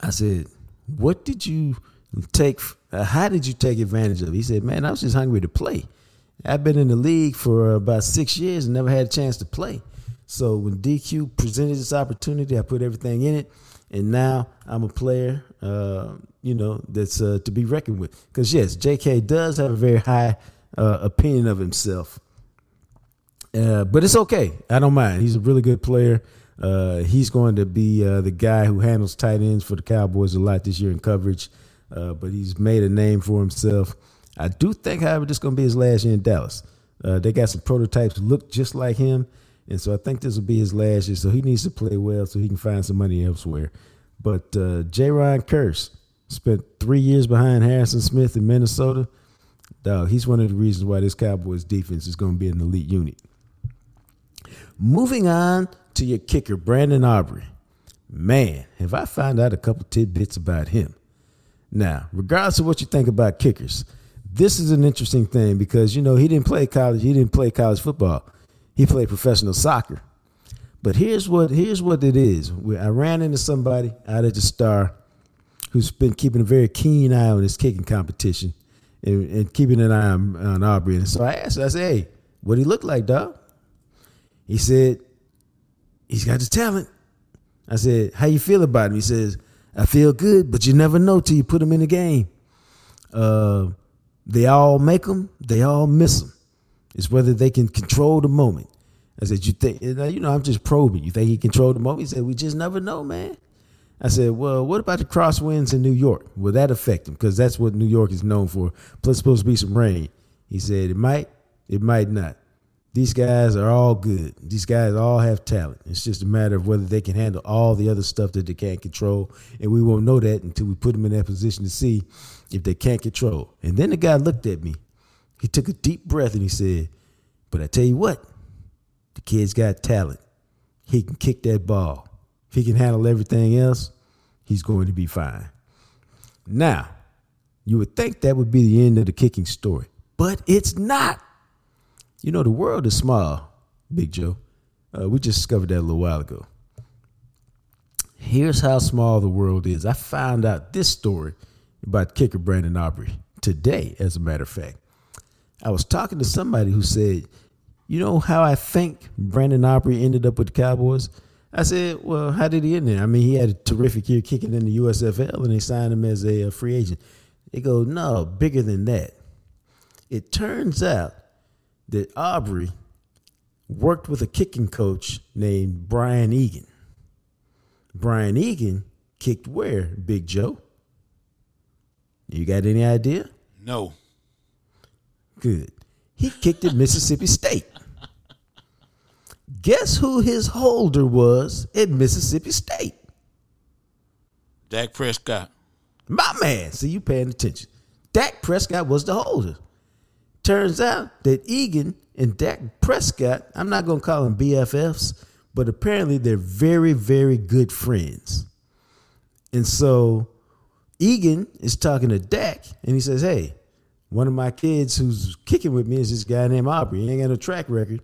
I said, "What did you take? Uh, how did you take advantage of it?" He said, "Man, I was just hungry to play. I've been in the league for about six years and never had a chance to play. So when DQ presented this opportunity, I put everything in it, and now I'm a player, uh, you know, that's uh, to be reckoned with. Because yes, J.K. does have a very high uh, opinion of himself." Uh, but it's okay. I don't mind. He's a really good player. Uh, he's going to be uh, the guy who handles tight ends for the Cowboys a lot this year in coverage. But he's made a name for himself. I do think, however, this is going to be his last year in Dallas. Uh, they got some prototypes look just like him, and so I think this will be his last year. So he needs to play well so he can find some money elsewhere. But uh, Jayron Kearse spent three years behind Harrison Smith in Minnesota. Dog, he's one of the reasons why this Cowboys defense is going to be an elite unit. Moving on to your kicker, Brandon Aubrey. Man, have I found out a couple tidbits about him. Now, regardless of what you think about kickers, this is an interesting thing because you know he didn't play college, he didn't play college football. He played professional soccer. But here's what here's what it is. I ran into somebody out at the Star who's been keeping a very keen eye on his kicking competition and, and keeping an eye on, on Aubrey. And so I asked, I said, "Hey, what he look like, dog?" He said, "He's got the talent." I said, "How you feel about him?" He says, "I feel good, but you never know till you put him in the game." Uh, they all make them, they all miss them. It's whether they can control the moment. I said, "You think? You know, I'm just probing. You think he controlled the moment?" He said, "We just never know, man." I said, "Well, what about the crosswinds in New York? Will that affect him? Because that's what New York is known for. Plus, supposed to be some rain." He said, "It might, it might not." These guys are all good. These guys all have talent. It's just a matter of whether they can handle all the other stuff that they can't control. And we won't know that until we put them in that position to see if they can't control. And then the guy looked at me. He took a deep breath and he said, But I tell you what, the kid's got talent. He can kick that ball. If he can handle everything else, he's going to be fine. Now, you would think that would be the end of the kicking story, but it's not. You know, the world is small, Big Joe. Uh, we just discovered that a little while ago. Here's how small the world is. I found out this story about kicker Brandon Aubrey today, as a matter of fact. I was talking to somebody who said, You know how I think Brandon Aubrey ended up with the Cowboys? I said, Well, how did he end there? I mean, he had a terrific year kicking in the USFL and they signed him as a, a free agent. They go, No, bigger than that. It turns out that Aubrey worked with a kicking coach named Brian Egan. Brian Egan kicked where, Big Joe? You got any idea? No. Good. He kicked at Mississippi State. Guess who his holder was at Mississippi State? Dak Prescott. My man. See, you paying attention. Dak Prescott was the holder. Turns out that Egan and Dak Prescott, I'm not going to call them BFFs, but apparently they're very, very good friends. And so Egan is talking to Dak, and he says, Hey, one of my kids who's kicking with me is this guy named Aubrey. He ain't got a track record,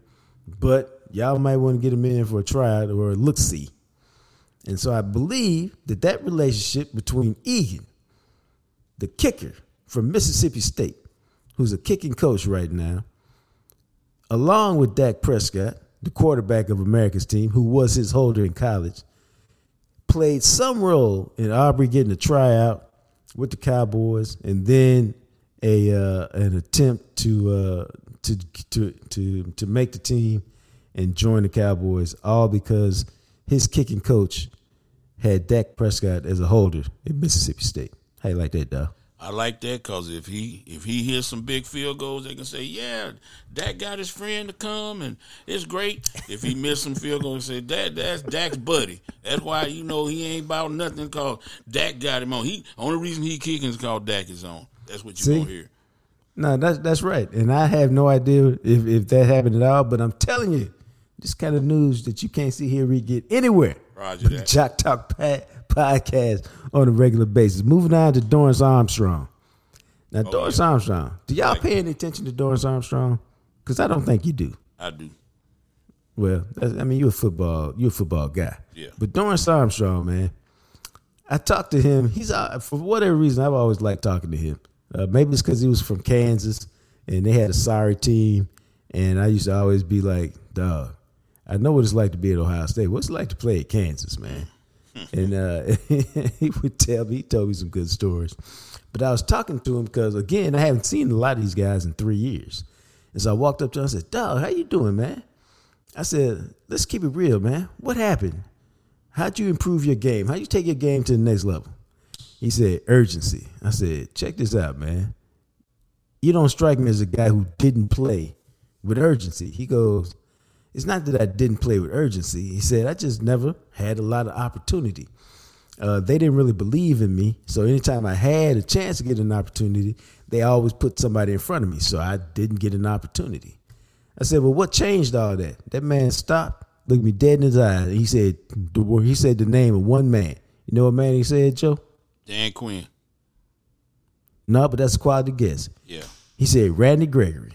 but y'all might want to get him in for a tryout or a look see. And so I believe that that relationship between Egan, the kicker from Mississippi State, who's a kicking coach right now, along with Dak Prescott, the quarterback of America's team, who was his holder in college, played some role in Aubrey getting a tryout with the Cowboys, and then a uh, an attempt to uh, to to to to make the team and join the Cowboys, all because his kicking coach had Dak Prescott as a holder in Mississippi State. How you like that, dog? I like that because if he if he hits some big field goals, they can say, "Yeah, Dak got his friend to come, and it's great." If he missed some field goals, say, "That that's Dak's buddy." That's why you know he ain't about nothing. Cause Dak got him on. He only reason he kicking is called Dak is on. That's what you See? gonna hear. No, that's that's right, and I have no idea if, if that happened at all. But I'm telling you, this kind of news that you can't see hear, read, get anywhere. Roger that. Jock Talk pa- (laughs) podcast on a regular basis. Moving on to Dorrance Armstrong. Now, Dorrance Armstrong, do y'all Oh, Like- pay any attention to Dorrance Armstrong? Because I don't think you do. I do. Well, I mean, you're a football, you're a football guy. Yeah. But Dorrance Armstrong, man, I talked to him. He's uh, for whatever reason I've always liked talking to him. Uh, maybe it's because he was from Kansas and they had a sorry team, and I used to always be like, "Dog, I know what it's like to be at Ohio State. What's it like to play at Kansas, man?" And uh, (laughs) he would tell me, he told me some good stories. But I was talking to him because again, I haven't seen a lot of these guys in three years, and so I walked up to him and said, "Dog, how you doing, man?" I said, let's keep it real, man. What happened? How'd you improve your game? How'd you take your game to the next level? He said, urgency. I said, check this out, man. You don't strike me as a guy who didn't play with urgency. He goes, it's not that I didn't play with urgency. He said, I just never had a lot of opportunity. Uh, they didn't really believe in me. So anytime I had a chance to get an opportunity, they always put somebody in front of me. So I didn't get an opportunity. I said, "Well, what changed all that?" That man stopped, looked me dead in his eyes, and he said, "The word." He said the name of one man. You know what man he said, Joe? Dan Quinn. No, but that's a quality guess. Yeah. He said Randy Gregory.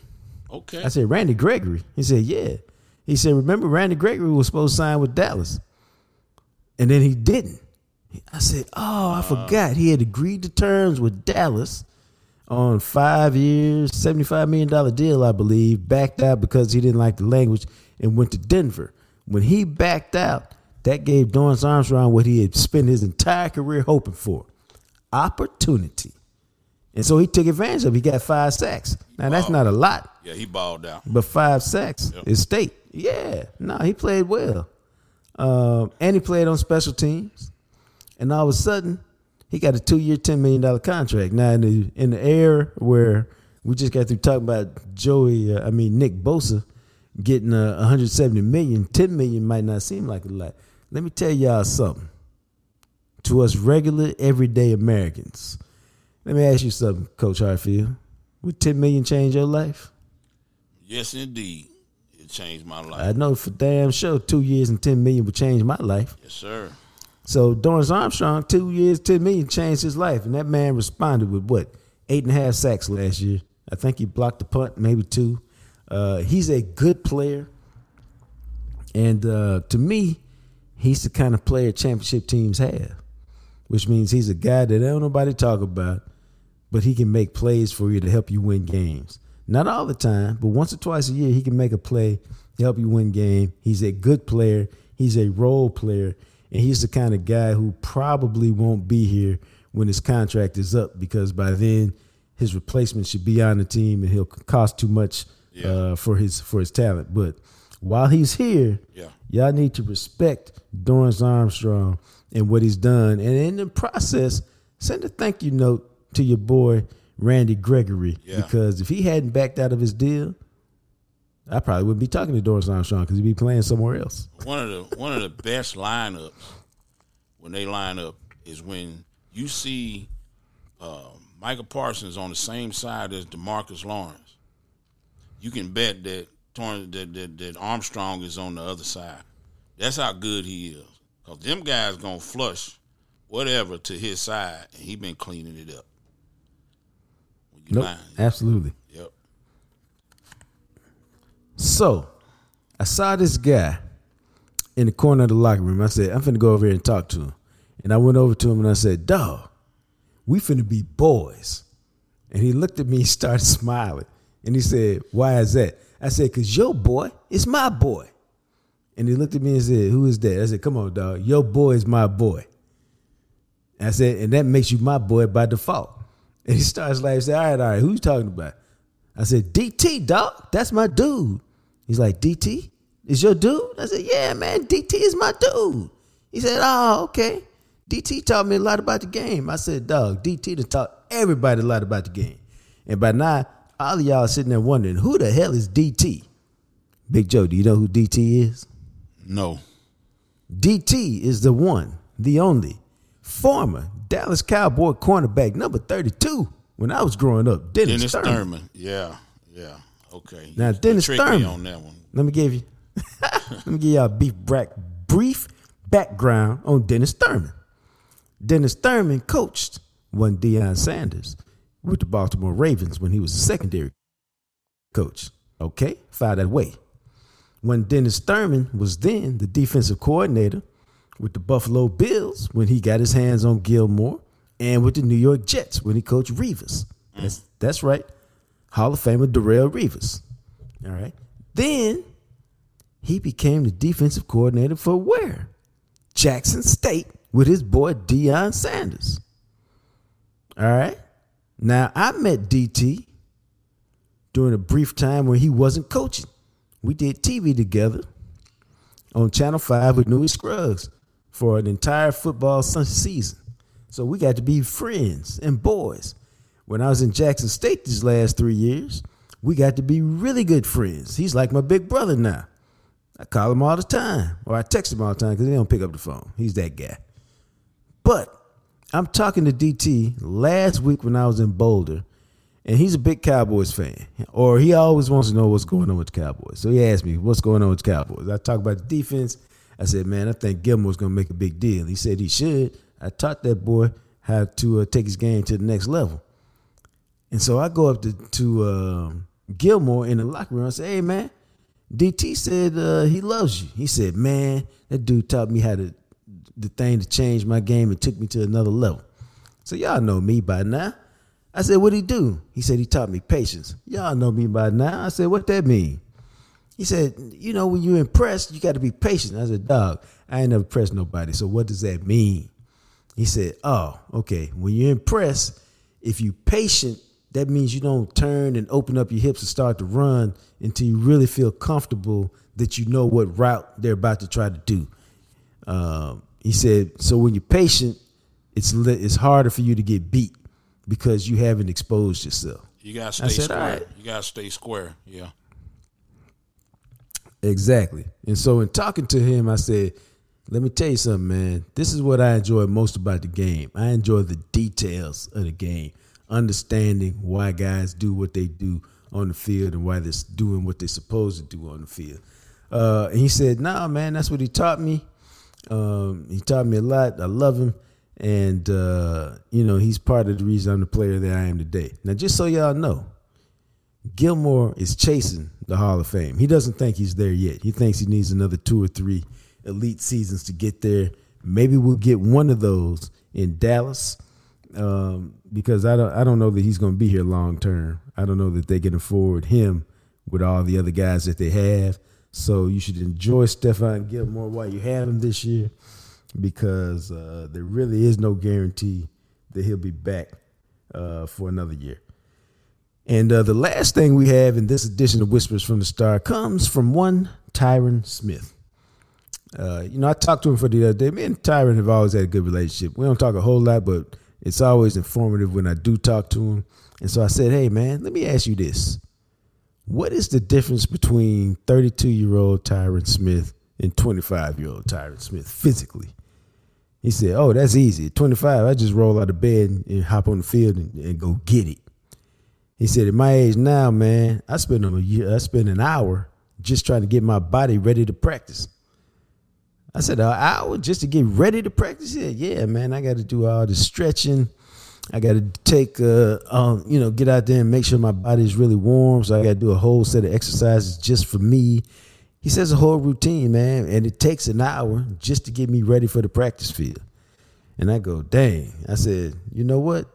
Okay. I said Randy Gregory. He said, "Yeah." He said, "Remember, Randy Gregory was supposed to sign with Dallas, and then he didn't." I said, "Oh, I forgot. He had agreed to terms with Dallas." on five years, $75 million deal, I believe, backed out because he didn't like the language and went to Denver. When he backed out, that gave Dorrance Armstrong what he had spent his entire career hoping for opportunity. And so he took advantage of it. He got five sacks. Now, that's not a lot, yeah, he balled out. but five sacks Yep. is state. Yeah, no, he played well. Um, and he played on special teams. And all of a sudden, he got a two-year, ten million dollar contract. Now, in the in the era where we just got through talking about Joey, uh, I mean Nick Bosa getting uh, 170 million, 10 million might not seem like a lot. Let me tell y'all something. To us regular, everyday Americans, let me ask you something, Coach Hartfield. Would 10 million change your life? Yes, indeed. It changed my life. I know for damn sure two years and 10 million would change my life. yes, sir. So Dorrance Armstrong, two years, 10 million changed his life. And that man responded with what? Eight and a half sacks last year. I think he blocked the punt, maybe two. Uh, he's a good player. And uh, to me, he's the kind of player championship teams have, which means he's a guy that don't nobody talk about, but he can make plays for you to help you win games. Not all the time, but once or twice a year, he can make a play to help you win game. He's a good player. He's a role player, and he's the kind of guy who probably won't be here when his contract is up because by then his replacement should be on the team and he'll cost too much uh, for his for his talent. But while he's here, Yeah. y'all need to respect Dorrance Armstrong and what he's done, and in the process, send a thank you note to your boy Randy Gregory Yeah. because if he hadn't backed out of his deal, I probably wouldn't be talking to Dorrance Armstrong because he'd be playing somewhere else. One of the one of the best lineups when they line up is when you see uh, Micah Parsons on the same side as Demarcus Lawrence. You can bet that that, that that Armstrong is on the other side. That's how good he is. Cause them guys gonna flush whatever to his side, and he been cleaning it up. Nope, absolutely. Yep. So I saw this guy in the corner of the locker room. I said, I'm finna go over here and talk to him. And I went over to him and I said, Dog, we finna be boys. And he looked at me, (laughs) and started smiling. And he said, Why is that? I said, Cause your boy is my boy. And he looked at me and said, Who is that? I said, Come on, dog. Your boy is my boy. I said, and that makes you my boy by default. And he starts laughing. He said, All right, all right, who you talking about? I said, DT, dog. That's my dude. He's like, DT? Is your dude? I said, Yeah, man, DT is my dude. He said, Oh, okay. DT taught me a lot about the game. I said, Dog, DT done taught everybody a lot about the game. And by now, all of y'all are sitting there wondering, who the hell is DT? Big Joe, do you know who DT is? No. DT is the one, the only former Dallas Cowboy cornerback number 32 when I was growing up. Dennis, Dennis Thurman. Thurman. Yeah. Yeah. Okay. Now, Dennis Thurman. on that one. Let me give you (laughs) let me give y'all a brief, brack, brief background on Dennis Thurman. Dennis Thurman coached one Deion Sanders with the Baltimore Ravens when he was a secondary coach. Okay, file that way. When Dennis Thurman was then the defensive coordinator with the Buffalo Bills when he got his hands on Gilmore, and with the New York Jets when he coached Revis. That's that's right. Hall of Famer Darrelle Revis. All right. Then he became the defensive coordinator for where? Jackson State with his boy Deion Sanders. All right. Now I met DT during a brief time where he wasn't coaching. We did TV together on Channel 5 with Newy Scruggs for an entire football season. So we got to be friends and boys. When I was in Jackson State these last three years, we got to be really good friends. He's like my big brother now. I call him all the time, or I text him all the time because he don't pick up the phone. He's that guy. But I'm talking to DT last week when I was in Boulder, and he's a big Cowboys fan, or he always wants to know what's going on with the Cowboys. So he asked me, "What's going on with the Cowboys?" I talk about the defense. I said, "Man, I think Gilmore's going to make a big deal." He said he should. I taught that boy how to uh, take his game to the next level, and so I go up to to um, Gilmore in the locker room. I say, "Hey, man." DT said uh, he loves you. He said, "Man, that dude taught me how to the thing to change my game and took me to another level." So y'all know me by now. I said, "What'd he do?" He said he taught me patience. Y'all know me by now. I said, "What that mean?" He said, "You know, when you're impressed, you got to be patient." I said, "Dog, I ain't never pressed nobody. So what does that mean?" He said, "Oh, okay. When you're impressed, if you patient, that means you don't turn and open up your hips and start to run until you really feel comfortable that you know what route they're about to try to do." Um, he said, "So when you're patient, it's it's harder for you to get beat because you haven't exposed yourself." You gotta stay said, square. right. You gotta stay square. Yeah. Exactly. And so in talking to him, I said, let me tell you something, man. This is what I enjoy most about the game. I enjoy the details of the game, understanding why guys do what they do on the field and why they're doing what they're supposed to do on the field. Uh, and he said, nah, man, that's what he taught me. Um, he taught me a lot. I love him. And, uh, you know, he's part of the reason I'm the player that I am today. Now, just so y'all know, Gilmore is chasing the Hall of Fame. He doesn't think he's there yet. He thinks he needs another two or three elite seasons to get there. Maybe we'll get one of those in Dallas um, because I don't I don't know that he's going to be here long term. I don't know that they can afford him with all the other guys that they have. So you should enjoy Stephon Gilmore while you have him this year because uh, there really is no guarantee that he'll be back uh, for another year. And uh, the last thing we have in this edition of Whispers from the Star comes from one Tyron Smith. Uh, you know, I talked to him for the other day. Me and Tyron have always had a good relationship. We don't talk a whole lot, but it's always informative when I do talk to him. And so I said, hey, man, let me ask you this. What is the difference between 32 year old Tyron Smith and 25 year old Tyron Smith physically? He said, oh, that's easy. At 25, I just roll out of bed and, hop on the field and, and go get it. He said, at my age now, man, I spend a year, I spend an hour just trying to get my body ready to practice. I said, an hour just to get ready to practice? Yeah, yeah, man. I got to do all the stretching. I got to take, uh, um, you know, get out there and make sure my body is really warm. So I got to do a whole set of exercises just for me. He says a whole routine, man, and it takes an hour just to get me ready for the practice field. And I go, dang. I said, you know what?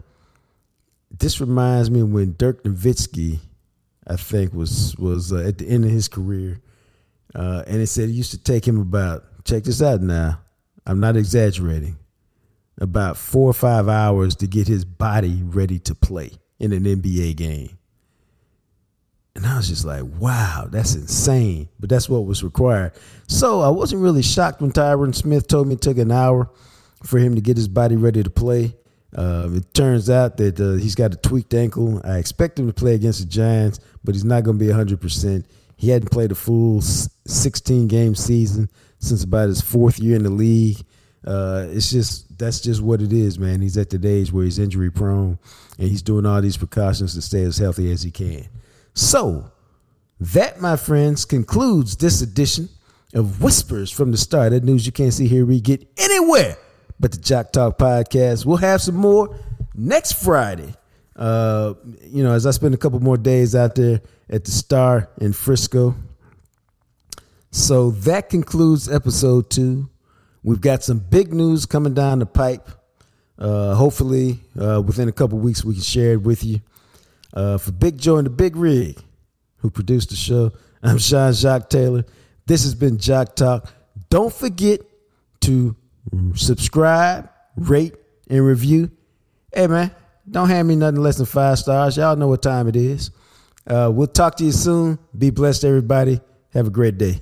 This reminds me when Dirk Nowitzki, I think, was was uh, at the end of his career, uh, and it said it used to take him about check this out now. I'm not exaggerating. About four or five hours to get his body ready to play in an NBA game. And I was just like, wow, that's insane. But that's what was required. So I wasn't really shocked when Tyron Smith told me it took an hour for him to get his body ready to play. Uh, it turns out that uh, he's got a tweaked ankle. I expect him to play against the Giants, but he's not going to be 100%. He hadn't played a full 16 game season since about his fourth year in the league. Uh, it's just that's just what it is, man. He's at the age where he's injury prone, and he's doing all these precautions to stay as healthy as he can. So that, my friends, concludes this edition of Whispers from the Star. That news you can't see hear, we get anywhere but the Jock Talk podcast. We'll have some more next Friday. Uh, you know, as I spend a couple more days out there at the Star in Frisco. So that concludes episode two. We've got some big news coming down the pipe. Uh, hopefully, uh, within a couple weeks, we can share it with you. Uh, for Big Joe and the Big Rig, who produced the show, I'm Jean-Jacques Taylor. This has been Jock Talk. Don't forget to subscribe, rate, and review. Hey, man, don't hand me nothing less than five stars. Y'all know what time it is. Uh, we'll talk to you soon. Be blessed, everybody. Have a great day.